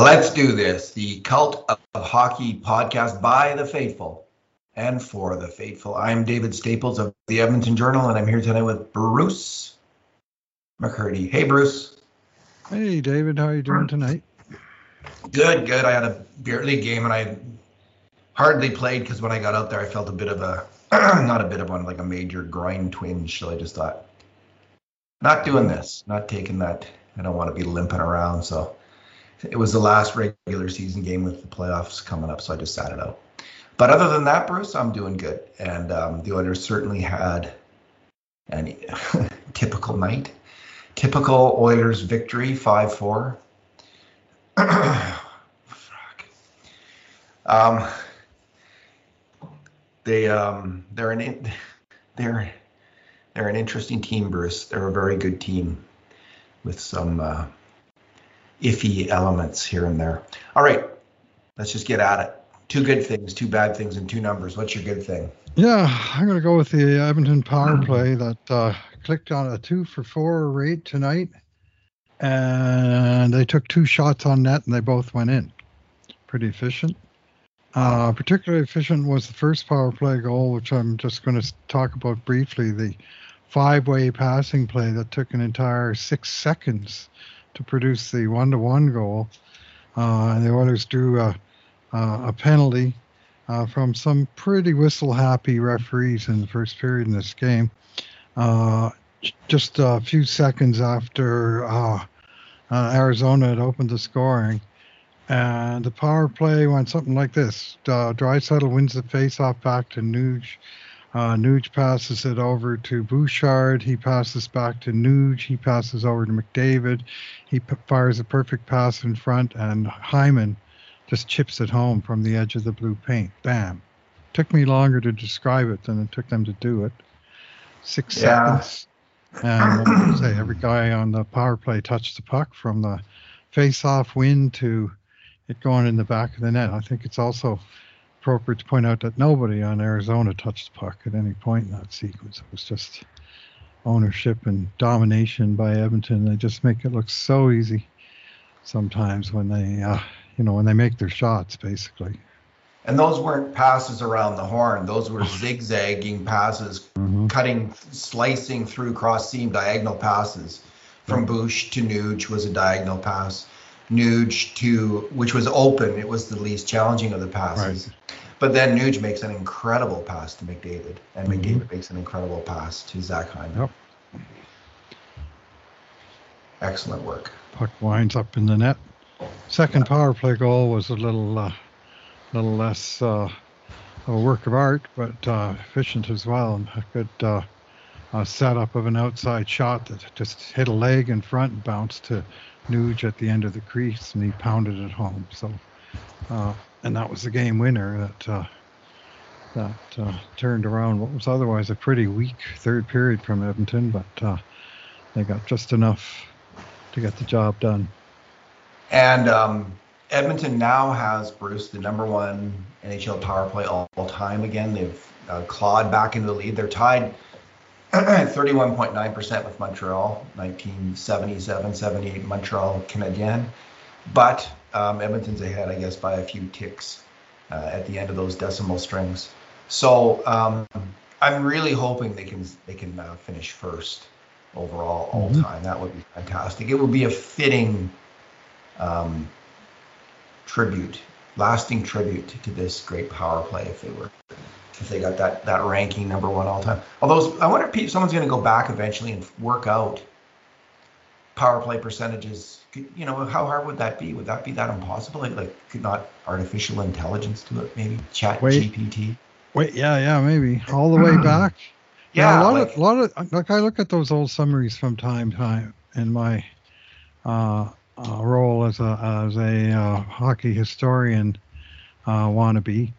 Let's do this. The Cult of Hockey podcast by the faithful and for the faithful. I'm David Staples of the Edmonton Journal, and I'm here tonight with Bruce McCurdy. Hey, Bruce. Hey, David. How are you doing tonight? Good, good. I had a beer league game, and I hardly played because when I got out there, I felt a bit of a, not a bit of one, like a major groin twinge. So I just thought, not doing this, not taking that. I don't want to be limping around. So it was the last regular season game with the playoffs coming up, so I just sat it out. But other than that, Bruce, I'm doing good. And um, the Oilers certainly had a typical night. Typical Oilers victory, 5 4. Fuck. um, they um, they're an they're they're an interesting team, Bruce. They're a very good team with some uh, iffy elements here and there. All right, let's just get at it. Two good things, two bad things, and two numbers. What's your good thing? Yeah, I'm going to go with the Edmonton power play that uh, clicked on a two for four rate tonight, and they took two shots on net and they both went in. Pretty efficient. Uh, particularly efficient was the first power play goal, which I'm just going to talk about briefly. The five way passing play that took an entire six seconds to produce the one to one goal. Uh, and the Oilers drew a, a penalty uh, from some pretty whistle happy referees in the first period in this game. Uh, just a few seconds after uh, Arizona had opened the scoring. And the power play went something like this. Uh, Draisaitl wins the face-off back to Nuge. Uh, Nuge passes it over to Bouchard. He passes back to Nuge. He passes over to McDavid. He p- fires a perfect pass in front, and Hyman just chips it home from the edge of the blue paint. Bam. Took me longer to describe it than it took them to do it. Six yeah. seconds. And what say? Every guy on the power play touched the puck from the face-off win to it going in the back of the net. I think it's also appropriate to point out that nobody on Arizona touched the puck at any point in that sequence. It was just ownership and domination by Edmonton. They just make it look so easy sometimes when they, uh, you know, when they make their shots, basically. And those weren't passes around the horn; those were zigzagging passes, mm-hmm. cutting, slicing through cross seam diagonal passes. From Bush to Nuge was a diagonal pass. Nuge to which was open. It was the least challenging of the passes. Right. But then Nuge makes an incredible pass to McDavid, and mm-hmm. McDavid makes an incredible pass to Zach Hyman. Yep. Excellent work. Puck winds up in the net. Second power play goal was a little, uh, little less uh, a work of art, but uh, efficient as well, and a good uh, uh, setup of an outside shot that just hit a leg in front and bounced to Nuge at the end of the crease, and he pounded it home. So, uh, and that was the game winner that uh, that uh, turned around what was otherwise a pretty weak third period from Edmonton, but uh, they got just enough to get the job done. And um, Edmonton now has Bruce the number one NHL power play all, all time again. They've uh, clawed back into the lead. They're tied 31.9% with Montreal, 1977 78 Montreal Canadien. But um, Edmonton's ahead, I guess, by a few ticks uh, at the end of those decimal strings. So um, I'm really hoping they can they can uh, finish first overall all mm-hmm. time. That would be fantastic. It would be a fitting um, tribute, lasting tribute to this great power play if they were if they got that that ranking number one all time. Although I wonder if someone's going to go back eventually and work out power play percentages. You know, how hard would that be? Would that be that impossible? Like, like could not artificial intelligence do it? Maybe Chat wait, GPT. Wait, yeah, yeah, maybe all the way back. Yeah, yeah a lot like, of, a lot of like I look at those old summaries from time to time in my uh, uh, role as a as a uh, hockey historian uh, wannabe,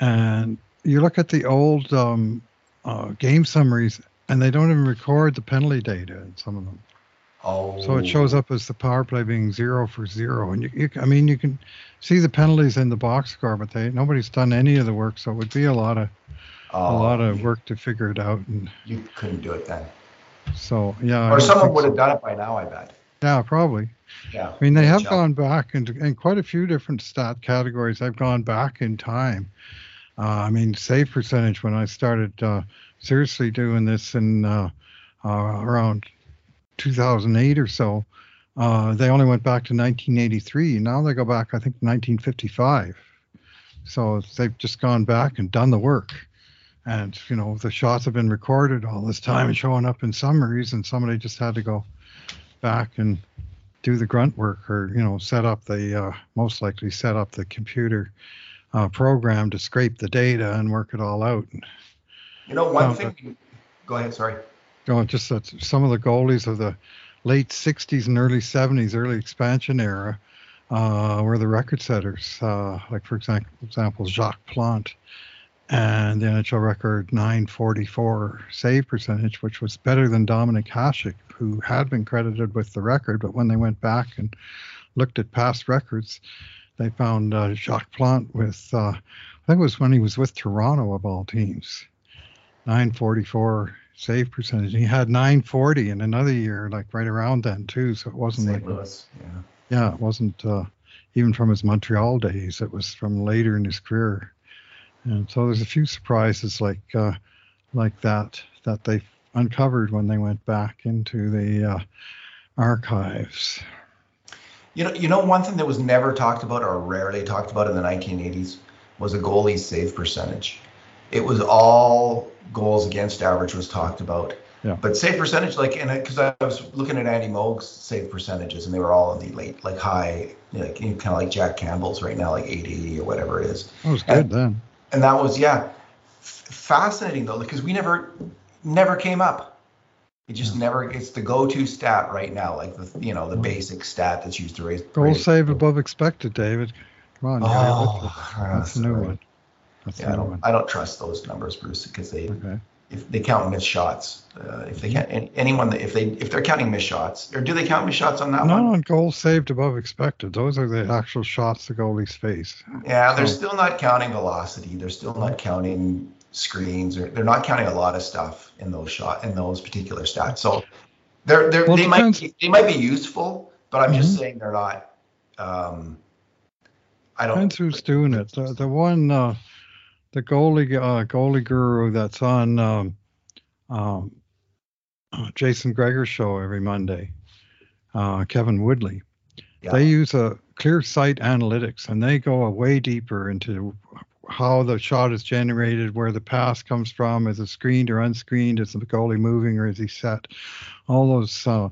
and you look at the old um, uh, game summaries, and they don't even record the penalty data in some of them. Oh. So it shows up as the power play being zero for zero, and you, you, I mean, you can see the penalties in the box score, but they nobody's done any of the work, so it would be a lot of oh, a lot of work to figure it out. And you couldn't do it then. So yeah. Or someone would have so. done it by now, I bet. Yeah, probably. Yeah. I mean, they have NHL. gone back into in quite a few different stat categories. I've gone back in time. Uh, I mean, save percentage when I started uh, seriously doing this in uh, uh, around 2008 or so. Uh, they only went back to 1983. Now they go back, I think, 1955. So they've just gone back and done the work. And you know, the shots have been recorded all this time and showing up in summaries, and somebody just had to go back and do the grunt work or you know set up the uh, most likely set up the computer uh, program to scrape the data and work it all out. You know, one No, thing. Go ahead. Sorry. Just that some of the goalies of the late 60s and early 70s, early expansion era, uh, were the record setters. Uh, like for example, example, Jacques Plante and the NHL record 944 save percentage, which was better than Dominik Hasek, who had been credited with the record, but when they went back and looked at past records, they found uh, Jacques Plante with, uh, I think it was when he was with Toronto of all teams, 944 save percentage. He had 940 in another year, like right around then too. So it wasn't St. like Louis. Yeah. yeah, it wasn't uh, even from his Montreal days. It was from later in his career, and so there's a few surprises like uh, like that that they uncovered when they went back into the uh, archives. You know, you know, one thing that was never talked about or rarely talked about in the 1980s was a goalie's save percentage. It was all goals against average was talked about. Yeah. But save percentage, like, and uh, because I was looking at Andy Moog's save percentages, and they were all in the late, like high, like kind of like Jack Campbell's right now, like 80 or whatever it is. That was good then. And that was yeah, f- fascinating though, because we never, never came up. It just never. It's the go-to stat right now, like the you know the basic stat that's used to raise Goal raise- save above expected, David. Come on, Oh, ah, that's a new sorry. one. That's Yeah, I don't. one. I don't trust those numbers, Bruce, because they Okay. if they count missed shots. Uh, if they can't anyone that if they if they're counting missed shots or do they count missed shots on that Not one? on goals saved above expected. Those are the actual shots the goalies face. Yeah, they're Oh. still not counting velocity. They're still not counting screens or they're not counting a lot of stuff in those shot in those particular stats. So they're they're Well, they might be, they might be useful, but I'm just Mhm. saying they're not. Um, I don't. Depends who's doing it. The, the one, uh, the goalie uh, goalie guru that's on um, um, Jason Gregor's show every Monday, uh, Kevin Woodley. Yeah. They use a clear sight analytics and they go way deeper into how the shot is generated, where the pass comes from, is it screened or unscreened, is the goalie moving or is he set? All those uh,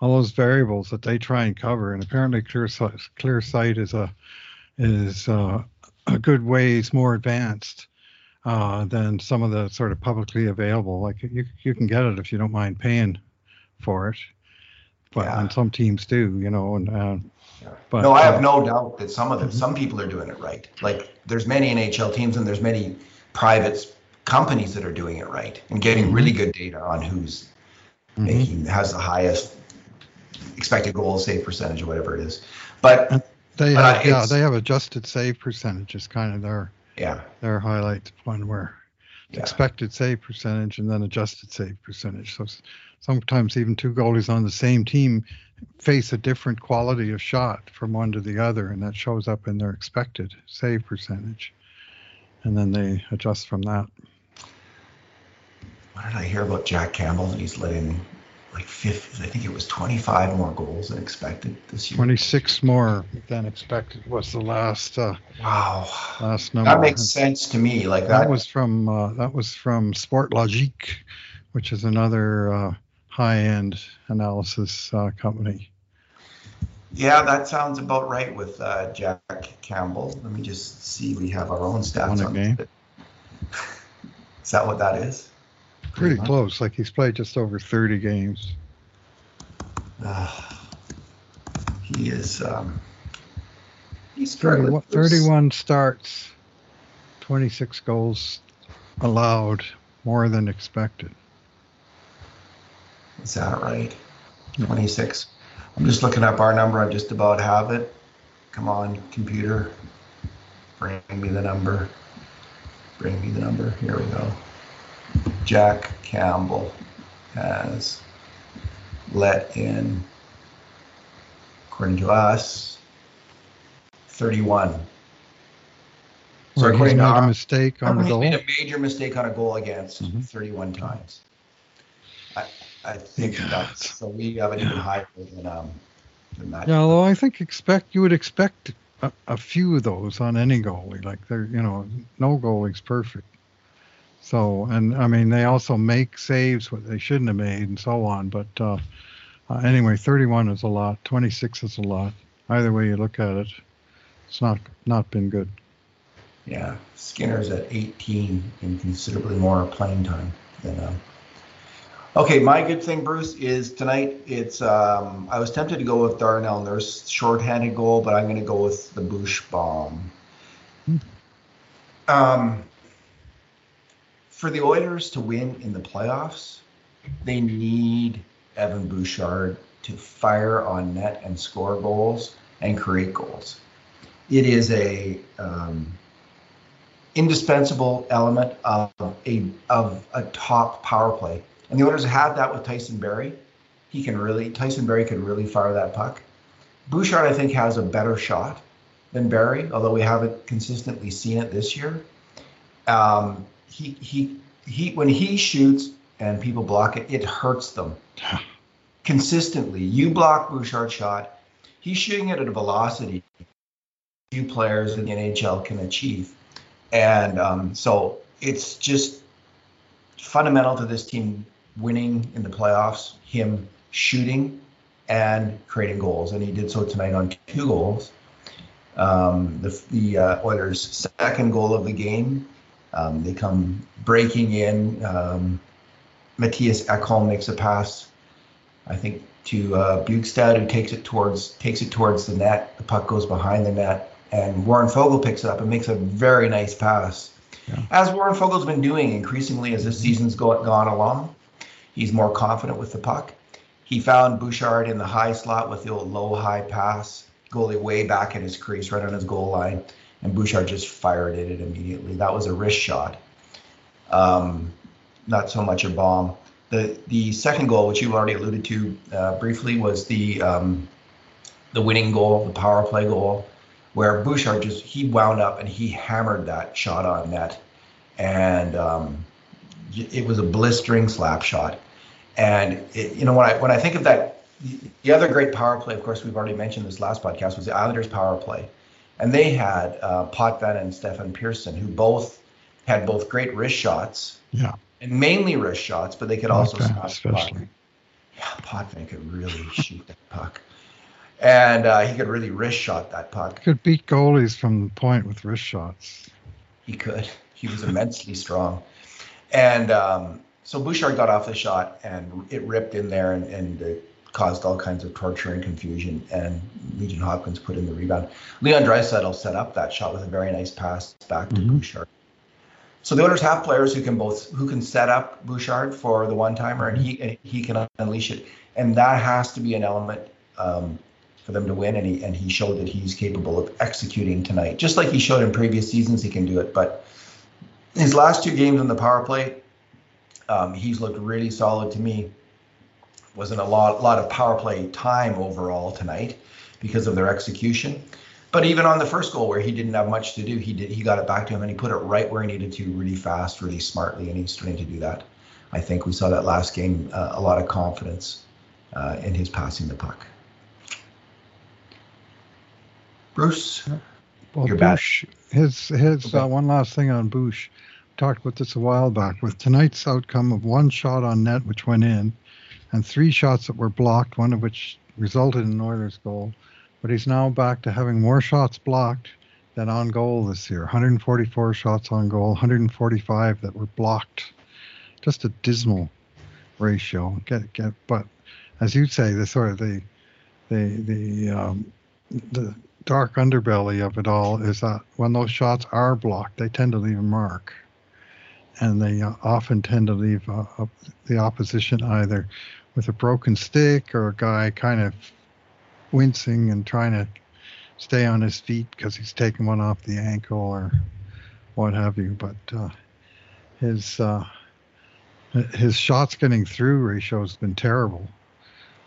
all those variables that they try and cover. And apparently, clear sight, clear sight is a is uh, a good ways more advanced uh, than some of the sort of publicly available. Like you you can get it if you don't mind paying for it, but Yeah. and some teams do, you know. And uh. But no, I uh, have no doubt that some of them, Mhm. some people are doing it right. Like there's many NHL teams and there's many private companies that are doing it right and getting really good data on who's mhm. making has the highest expected goal save percentage or whatever it is. But They But, uh, have, yeah, they have adjusted save percentage is kind of their yeah, their highlight one where yeah, expected save percentage and then adjusted save percentage. So sometimes even two goalies on the same team face a different quality of shot from one to the other, and that shows up in their expected save percentage. And then they adjust from that. what did I hear about Jack Campbell? He's let in like 50, I think it was 25 more goals than expected this year. 26 more than expected was the last uh, Wow, last number. that makes sense to me. Like That that, was from uh, that was from Sportlogiq, which is another uh, high-end analysis uh, company. Yeah, that sounds about right with uh, Jack Campbell. Let me just see. We have our own stats on game. Is that what that is? Pretty much. close. Like he's played just over 30 games. Uh, he is. Um, he's 31, 31 starts, 26 goals allowed, more than expected. Is that right? 26. I'm just looking up our number. I just about have it. Come on, computer. Bring me the number. Bring me the number. Here we go. Jack Campbell has let in according to us, 31. So he's made our, a mistake on the goal. made a major mistake on a goal against Mhm. 31 times. I, think that's so we have an even higher than um than that. Yeah, although I think expect you would expect a, a few of those on any goalie. Like they're you know no goalie's perfect. So and I mean they also make saves what they shouldn't have made and so on. But uh, uh, anyway, 31 is a lot. 26 is a lot. Either way you look at it, it's not not been good. Yeah, Skinner's at 18 and considerably more playing time than. Um, okay, my good thing, Bruce, is tonight. It's um, I was tempted to go with Darnell Nurse shorthanded goal, but I'm going to go with the Bush bomb. Um, for the Oilers to win in the playoffs, they need Evan Bouchard to fire on net and score goals and create goals. It is a um, indispensable element of a of a top power play. And the Oilers have had that with Tyson Barrie. He can really Tyson Barrie can really fire that puck. Bouchard, I think, has a better shot than Barrie, although we haven't consistently seen it this year. Um, he he he when he shoots and people block it, it hurts them. Consistently. You block Bouchard's shot, he's shooting it at a velocity few players in the NHL can achieve. And um, so it's just fundamental to this team winning in the playoffs, him shooting and creating goals. And he did so tonight on two goals. Um, the the uh, Oilers' second goal of the game, um, they come breaking in. Um, Mattias Ekholm makes a pass, I think, to uh, Bjugstad, who takes it towards takes it towards the net. The puck goes behind the net and Warren Foegele picks it up and makes a very nice pass. Yeah. As Warren Foegele's been doing increasingly as this season's go, gone along, he's more confident with the puck. He found Bouchard in the high slot with the low high pass, goalie way back in his crease, right on his goal line, and Bouchard just fired at it immediately. That was a wrist shot, um, not so much a bomb. The the second goal, which you already alluded to uh, briefly, was the um, the winning goal, the power play goal where Bouchard just he wound up and he hammered that shot on net, and um, it was a blistering slap shot. And it, you know when I when I think of that, the other great power play, of course, we've already mentioned this last podcast was the Islanders power play, and they had uh, Potvin and Stefan Persson, who both had both great wrist shots. Yeah. And mainly wrist shots, but they could also smash especially. Yeah, Potvin could really shoot that puck and uh, he could really wrist shot that puck. Could beat goalies from the point with wrist shots. He could. He was immensely strong, and um, so Bouchard got off the shot, and it ripped in there, and, and it caused all kinds of torture and confusion. And Nugent-Hopkins put in the rebound. Leon Draisaitl set up that shot with a very nice pass back to mm-hmm. Bouchard. So the Oilers have players who can both who can set up Bouchard for the one timer, and he he can unleash it, and that has to be an element um, for them to win, and he and he showed that he's capable of executing tonight, just like he showed in previous seasons. He can do it, but his last two games on the power play, um, he's looked really solid to me. Wasn't a lot lot of power play time overall tonight because of their execution. But even on the first goal where he didn't have much to do, he did he got it back to him and he put it right where he needed to, really fast, really smartly, and he's starting to do that. I think we saw that last game uh, a lot of confidence uh, in his passing the puck. Bruce, well, Bush. His his okay. uh, one last thing on Bush. Talked about this a while back. With tonight's outcome of one shot on net which went in, and three shots that were blocked, one of which resulted in an Oilers goal. But he's now back to having more shots blocked than on goal this year. 144 shots on goal, 145 that were blocked. Just a dismal ratio. Get get. But as you say, the sort of the the the um, the dark underbelly of it all is that when those shots are blocked, they tend to leave a mark. And they often tend to leave uh, the opposition either with a broken stick or a guy kind of wincing and trying to stay on his feet because he's taken one off the ankle or what have you. But uh, his uh, his shots getting through ratio has been terrible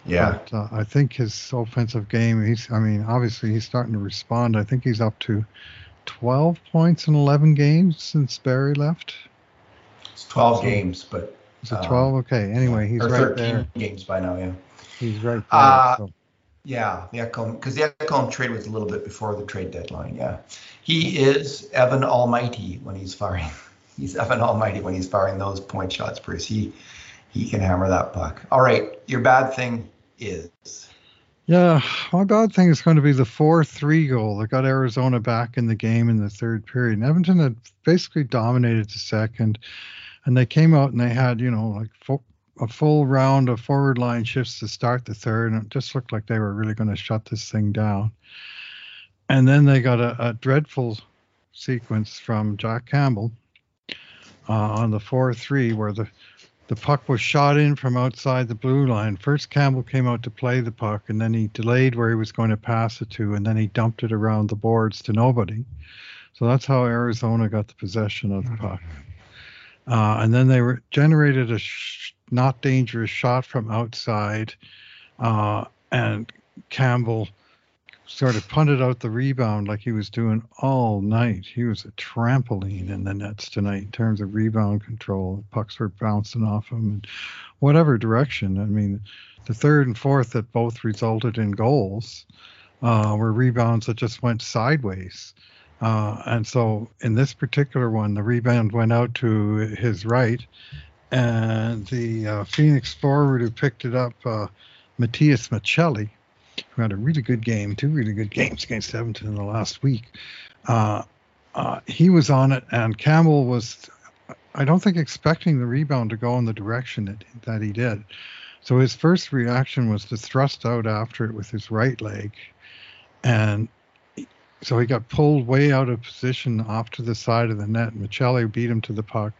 Yeah. But, uh, I think his offensive game, he's, I mean, obviously he's starting to respond. I think he's up to 12 points in 11 games since Barrie left. It's 12 games, but. Is it 12? Um, okay. Anyway, he's right 13 there. games by now, yeah. He's right there. Uh, so. Yeah, the Ekholm, because the Ekholm trade was a little bit before the trade deadline. Yeah, he is Evan Almighty when he's firing. He's Evan Almighty when he's firing those point shots, Bruce. He he can hammer that puck. All right, your bad thing is. Yeah, my bad thing is going to be the 4 3 goal that got Arizona back in the game in the third period. And Edmonton had basically dominated the second, and they came out and they had, you know, like a full round of forward line shifts to start the third, and it just looked like they were really going to shut this thing down. And then they got a, a dreadful sequence from Jack Campbell uh, on the 4 3, where the, the puck was shot in from outside the blue line. First, Campbell came out to play the puck, and then he delayed where he was going to pass it to, and then he dumped it around the boards to nobody. So that's how Arizona got the possession of the puck. Uh, and then they were generated a sh- not dangerous shot from outside, uh, and Campbell sort of punted out the rebound like he was doing all night. He was a trampoline in the nets tonight in terms of rebound control. Pucks were bouncing off him in whatever direction. I mean, the third and fourth that both resulted in goals uh, were rebounds that just went sideways. Uh, and so in this particular one, the rebound went out to his right, and the uh, Phoenix forward who picked it up, uh, Matias Maccelli, who had a really good game, two really good games against Edmonton in the last week. Uh, uh, he was on it, and Campbell was, I don't think, expecting the rebound to go in the direction that he did. So his first reaction was to thrust out after it with his right leg. And so he got pulled way out of position off to the side of the net. Maccelli beat him to the puck,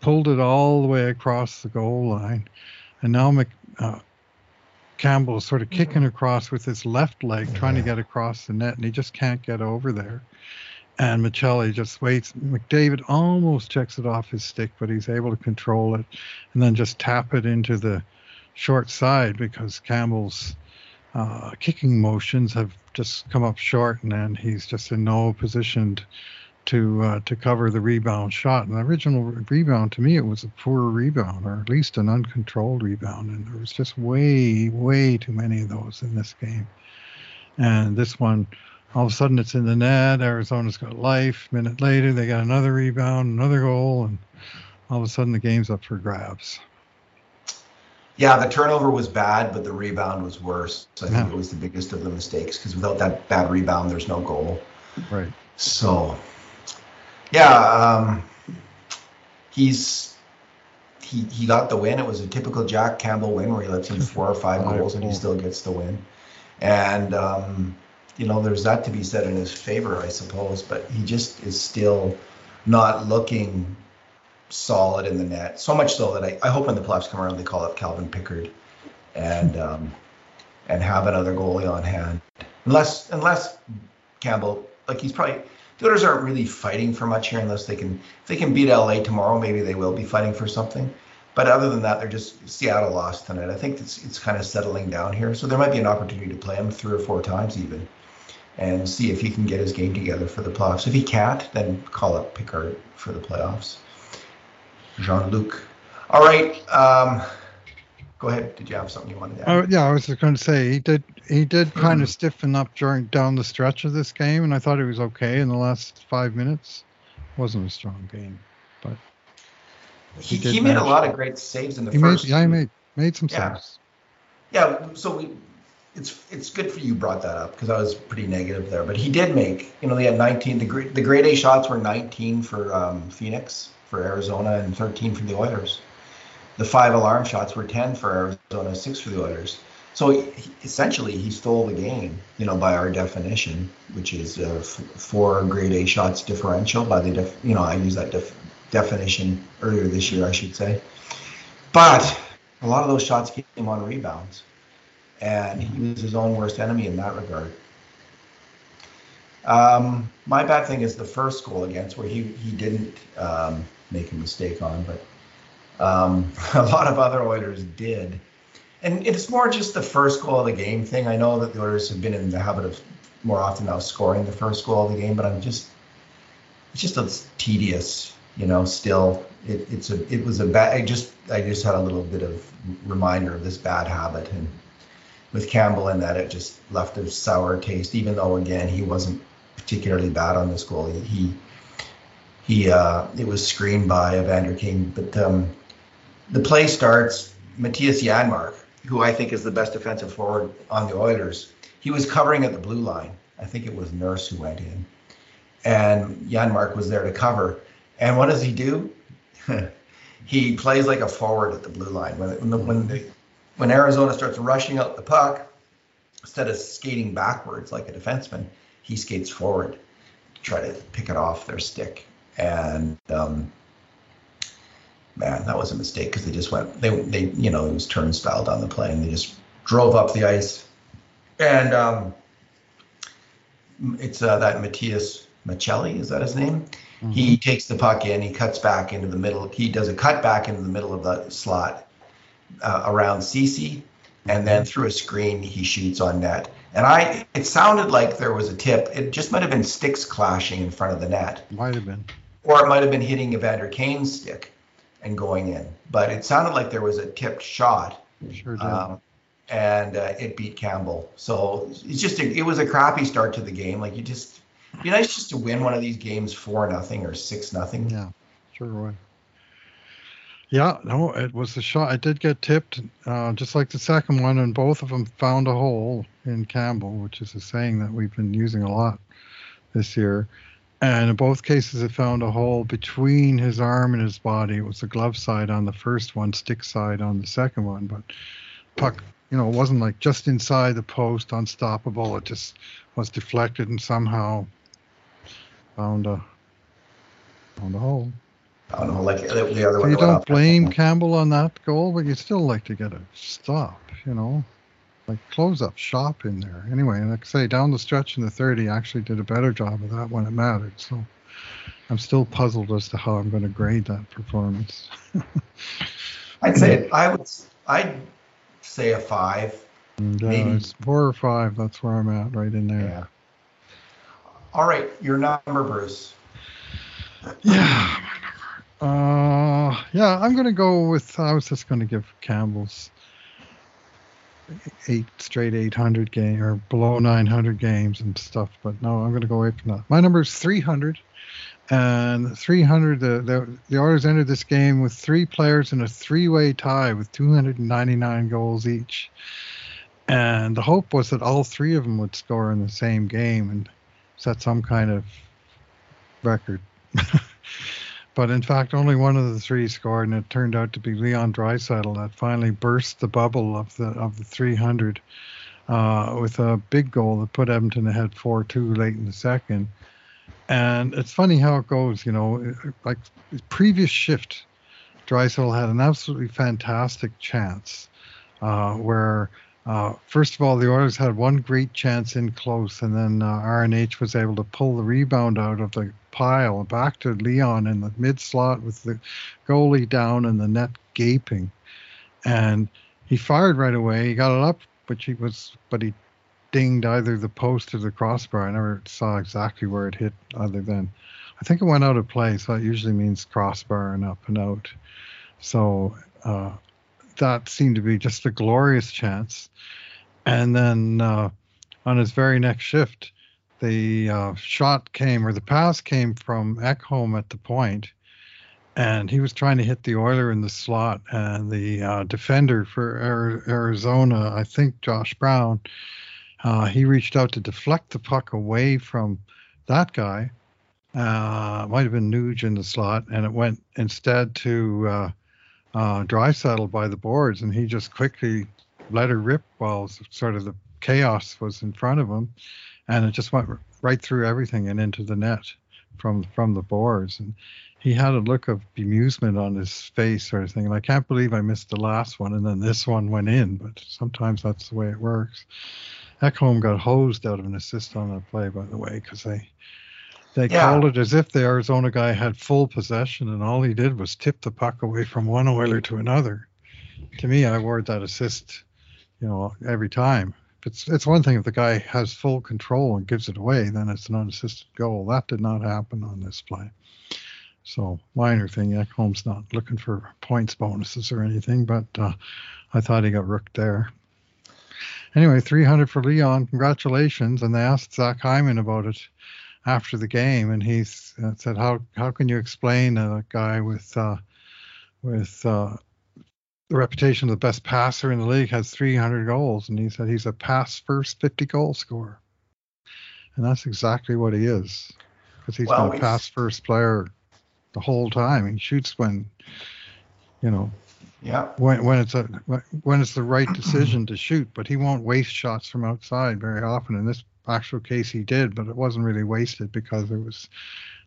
pulled it all the way across the goal line, and now Mc, uh, Campbell is sort of kicking across with his left leg, trying to get across the net, and he just can't get over there. And Maccelli just waits. McDavid almost checks it off his stick, but he's able to control it and then just tap it into the short side because Campbell's uh, kicking motions have just come up short, and then he's just in no position to uh, to cover the rebound shot. And the original rebound, to me, it was a poor rebound, or at least an uncontrolled rebound, and there was just way, way too many of those in this game. And this one, all of a sudden, it's in the net. Arizona's got life. A minute later, they got another rebound, another goal, and all of a sudden, the game's up for grabs. Yeah, the turnover was bad, but the rebound was worse. So I yeah. think it was the biggest of the mistakes because without that bad rebound, there's no goal. Right. So, yeah, um, he's he he got the win. It was a typical Jack Campbell win where he lets in four or five goals and he still gets the win. And um, you know, there's that to be said in his favor, I suppose. But he just is still not looking solid in the net. So much so that I, I hope when the playoffs come around, they call up Calvin Pickard and um, and have another goalie on hand. Unless unless Campbell, like he's probably the Oilers aren't really fighting for much here unless they can if they can beat LA tomorrow, maybe they will be fighting for something. But other than that, they're just Seattle lost tonight. I think it's it's kind of settling down here. So there might be an opportunity to play him three or four times even and see if he can get his game together for the playoffs. If he can't, then call up Pickard for the playoffs. Jean Luc. All right. Um, go ahead. Did you have something you wanted to add? Oh yeah, I was just going to say he did. He did kind of stiffen up during down the stretch of this game, and I thought he was okay in the last five minutes. wasn't a strong game, but he, he, he made a lot of great saves in the he first. Made, yeah, he made made some yeah. saves. Yeah. So we. It's it's good for you brought that up because I was pretty negative there, but he did make you know they had 19 the great the grade A shots were 19 for um, Phoenix for Arizona and 13 for the Oilers. The five alarm shots were 10 for Arizona, six for the Oilers. So he, essentially, he stole the game, you know, by our definition, which is uh, f- four grade A shots differential. By the, def- you know, I used that def- definition earlier this year, I should say. But a lot of those shots came on rebounds, and he was his own worst enemy in that regard. Um, my bad thing is the first goal against where he he didn't um, make a mistake on, but um, a lot of other Oilers did. and it's more just the first goal of the game thing. I know that the Oilers have been in the habit of more often now scoring the first goal of the game, but I'm just it's just it's tedious, you know. Still, it, it's a it was a bad. I just I just had a little bit of reminder of this bad habit, and with Campbell in that, it just left a sour taste. Even though again he wasn't particularly bad on this goal, he he, he uh, it was screened by Evander Kane, but um, the play starts. Mattias Janmark, who I think is the best defensive forward on the Oilers, he was covering at the blue line. I think it was Nurse who went in and Janmark was there to cover. And what does he do? he plays like a forward at the blue line. When when, the, when, the, when Arizona starts rushing out the puck, instead of skating backwards like a defenseman, he skates forward to try to pick it off their stick. And um, man, that was a mistake because they just went. They they you know it was turnstile on the plane. they just drove up the ice. And um, it's uh, that Matias Maccelli, is that his name? Mm-hmm. He takes the puck in, he cuts back into the middle. He does a cut back into the middle of the slot uh, around Ceci, and then through a screen he shoots on net. And I, it sounded like there was a tip. It just might have been sticks clashing in front of the net. Might have been. Or it might have been hitting Evander Kane's stick and going in. but it sounded like there was a tipped shot. Sure did. Um, and uh, it beat Campbell. So it's just a, it was a crappy start to the game. Like you just It'd be nice just to win one of these games four nothing or six nothing. Yeah, sure would. Yeah, no, it was a shot. I did get tipped, uh, just like the second one, and both of them found a hole in Campbell, which is a saying that we've been using a lot this year. And in both cases, it found a hole between his arm and his body. It was the glove side on the first one, stick side on the second one. But puck, you know, it wasn't like just inside the post, unstoppable. It just was deflected and somehow found a found a hole. I don't know, like the, the other one. You don't blame Campbell on that goal, but you still like to get a stop, you know, like close up shop in there. Anyway, like I say, down the stretch in the third, he actually did a better job of that when it mattered. So I'm still puzzled as to how I'm going to grade that performance. I'd say I would. I'd say a five. And, uh, maybe four or five. That's where I'm at, right in there. Yeah. All right, your number, Bruce. Yeah, uh, yeah, I'm gonna go with. I was just gonna give Campbell's eight straight 800 game or below 900 games and stuff, but no, I'm gonna go away from that. My number is 300, and 300. The the, the Oilers entered this game with three players in a three-way tie with 299 goals each, and the hope was that all three of them would score in the same game, and set some kind of record. but in fact, only one of the three scored, and it turned out to be Leon Draisaitl that finally burst the bubble of the of the 300 uh, with a big goal that put Edmonton ahead 4-2 late in the second. And it's funny how it goes, you know, like previous shift, Draisaitl had an absolutely fantastic chance uh, where uh, first of all, the Oilers had one great chance in close, and then uh, RNH was able to pull the rebound out of the pile back to Leon in the mid slot with the goalie down and the net gaping. And he fired right away. He got it up, but he was, but he dinged either the post or the crossbar. I never saw exactly where it hit, other than I think it went out of play. So it usually means crossbar and up and out. So uh, that seemed to be just a glorious chance. And then uh, on his very next shift, the uh, shot came or the pass came from Ekholm at the point, and he was trying to hit the Oiler in the slot, and the uh, defender for Arizona, I think Josh Brown, uh, he reached out to deflect the puck away from that guy. Uh, might have been Nuge in the slot, and it went instead to uh, uh, Draisaitl by the boards, and he just quickly let her rip while sort of the chaos was in front of him, and it just went right through everything and into the net from from the boards. And he had a look of bemusement on his face, sort of thing. I can't believe I missed the last one, and then this one went in. But sometimes that's the way it works. Ekholm got hosed out of an assist on that play, by the way, because they they yeah. called it as if the Arizona guy had full possession, and all he did was tip the puck away from one Oiler to another. To me, I award that assist you know, every time. It's it's one thing if the guy has full control and gives it away, then it's an unassisted goal. That did not happen on this play. So minor thing. Ekholm's not looking for points bonuses or anything, but uh, I thought he got rooked there. Anyway, 300 for Leon. Congratulations. And they asked Zach Hyman about it after the game, and he uh, said, "How how can you explain a guy with uh, with uh, the reputation of the best passer in the league has 300 goals?" And he said he's a pass first 50 goal scorer, and that's exactly what he is because he's well, been a pass first player the whole time. He shoots when you know yeah. When when it's a when it's the right decision to shoot, but he won't waste shots from outside very often. In this actual case, he did, but it wasn't really wasted because there was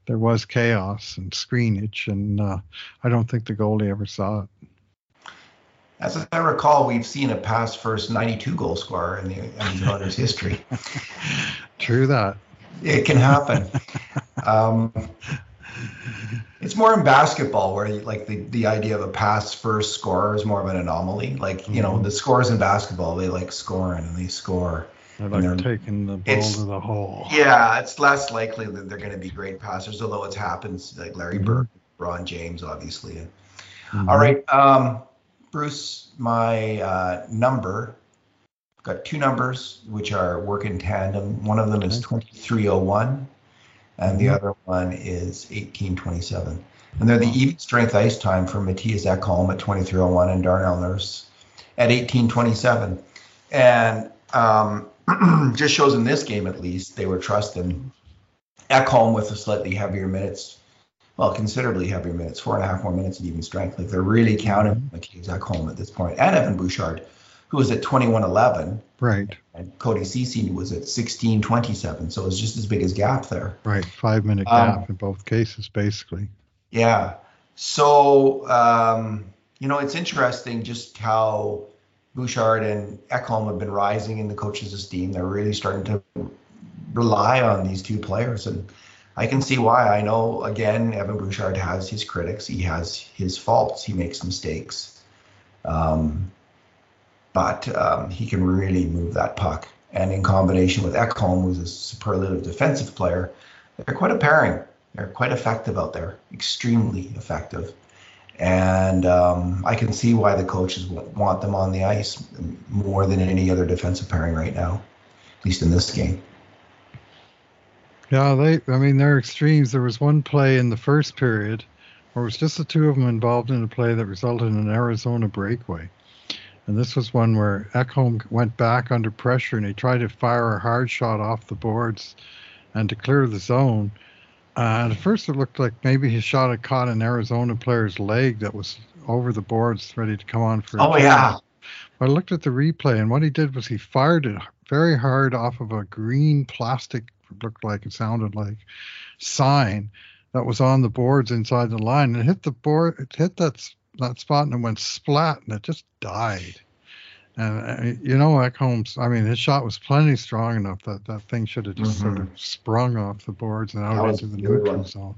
there was chaos and screenage, and uh, I don't think the goalie ever saw it. As I recall, we've seen a past first 92 goal scorer in the Oilers history. True that. It can happen. um, it's more in basketball where like the, the idea of a pass first scorer is more of an anomaly. Like, you know, mm-hmm. the scores in basketball, they like scoring and they score. They're like they're, taking the ball to the hole. Yeah, it's less likely that they're going to be great passers, although it happens like Larry mm-hmm. Bird, Ron James, obviously. Mm-hmm. All right. Um, Bruce, my uh, number, I've got two numbers which are work in tandem. One of them is 2301 and the mm-hmm. other one is 1827. And they're the even strength ice time for Mattias Ekholm at 2301 and Darnell Nurse at 1827. And um, just shows in this game, at least, they were trusting Ekholm with a slightly heavier minutes, well, considerably heavier minutes, four and a half more minutes of even strength. Like they're really counting. Mattias Ekholm at this point, and Evan Bouchard who was at 2111. Right. And Cody Ceci was at 1627. So it was just as big as gap there. Right. Five minute gap um, in both cases, basically. Yeah. So, um, you know, it's interesting just how Bouchard and Ekholm have been rising in the coach's esteem. They're really starting to rely on these two players. And I can see why. I know, again, Evan Bouchard has his critics, he has his faults, he makes mistakes. Um, but um, he can really move that puck. And in combination with Ekholm, who's a superlative defensive player, they're quite a pairing. They're quite effective out there, extremely effective. And um, I can see why the coaches want them on the ice more than any other defensive pairing right now, at least in this game. Yeah, they. I mean, they're extremes. There was one play in the first period where it was just the two of them involved in a play that resulted in an Arizona breakaway. And this was one where Ekholm went back under pressure and he tried to fire a hard shot off the boards and to clear the zone. Uh, at first, it looked like maybe his shot had caught an Arizona player's leg that was over the boards, ready to come on for. Oh yeah. But I looked at the replay, and what he did was he fired it very hard off of a green plastic, looked like it sounded like, sign that was on the boards inside the line, and hit the board, it hit that that spot and it went splat and it just died. And uh, you know, Ekholm's, I mean, his shot was plenty strong enough that that thing should have just mm-hmm. sort of sprung off the boards and out into the neutral zone.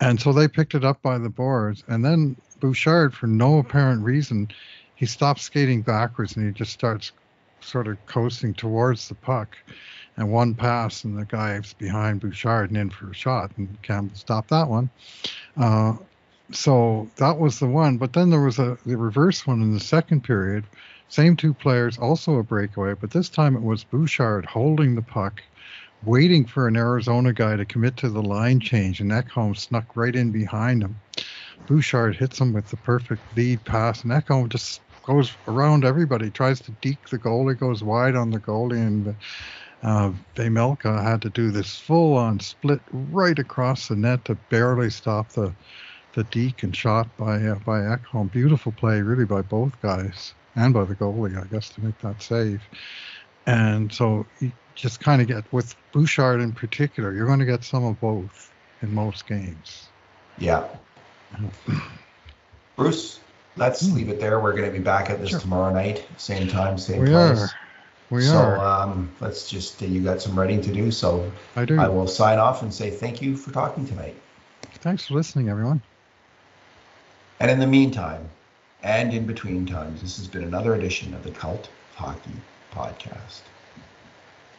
And so they picked it up by the boards. And then Bouchard, for no apparent reason, he stops skating backwards and he just starts sort of coasting towards the puck. And one pass, and the guy's behind Bouchard and in for a shot, and Campbell stopped that one. Uh, so that was the one. But then there was a the reverse one in the second period. Same two players, also a breakaway, but this time it was Bouchard holding the puck, waiting for an Arizona guy to commit to the line change, and Ekholm snuck right in behind him. Bouchard hits him with the perfect lead pass, and Ekholm just goes around everybody, tries to deke the goalie, goes wide on the goalie, and uh, Vejmelka had to do this full-on split right across the net to barely stop the the deke and shot by uh, by Ekholm. Beautiful play, really, by both guys and by the goalie, I guess, to make that save. And so you just kind of get with Bouchard in particular, you're going to get some of both in most games. Yeah. Bruce, let's hmm. leave it there. We're going to be back at this sure. tomorrow night, same time, same place. we place. Are. We so, are. um, let's just, uh, you got some writing to do. So I do. I will sign off and say thank you for talking tonight. Thanks for listening, everyone. And in the meantime, and in between times, this has been another edition of the Cult Hockey Podcast.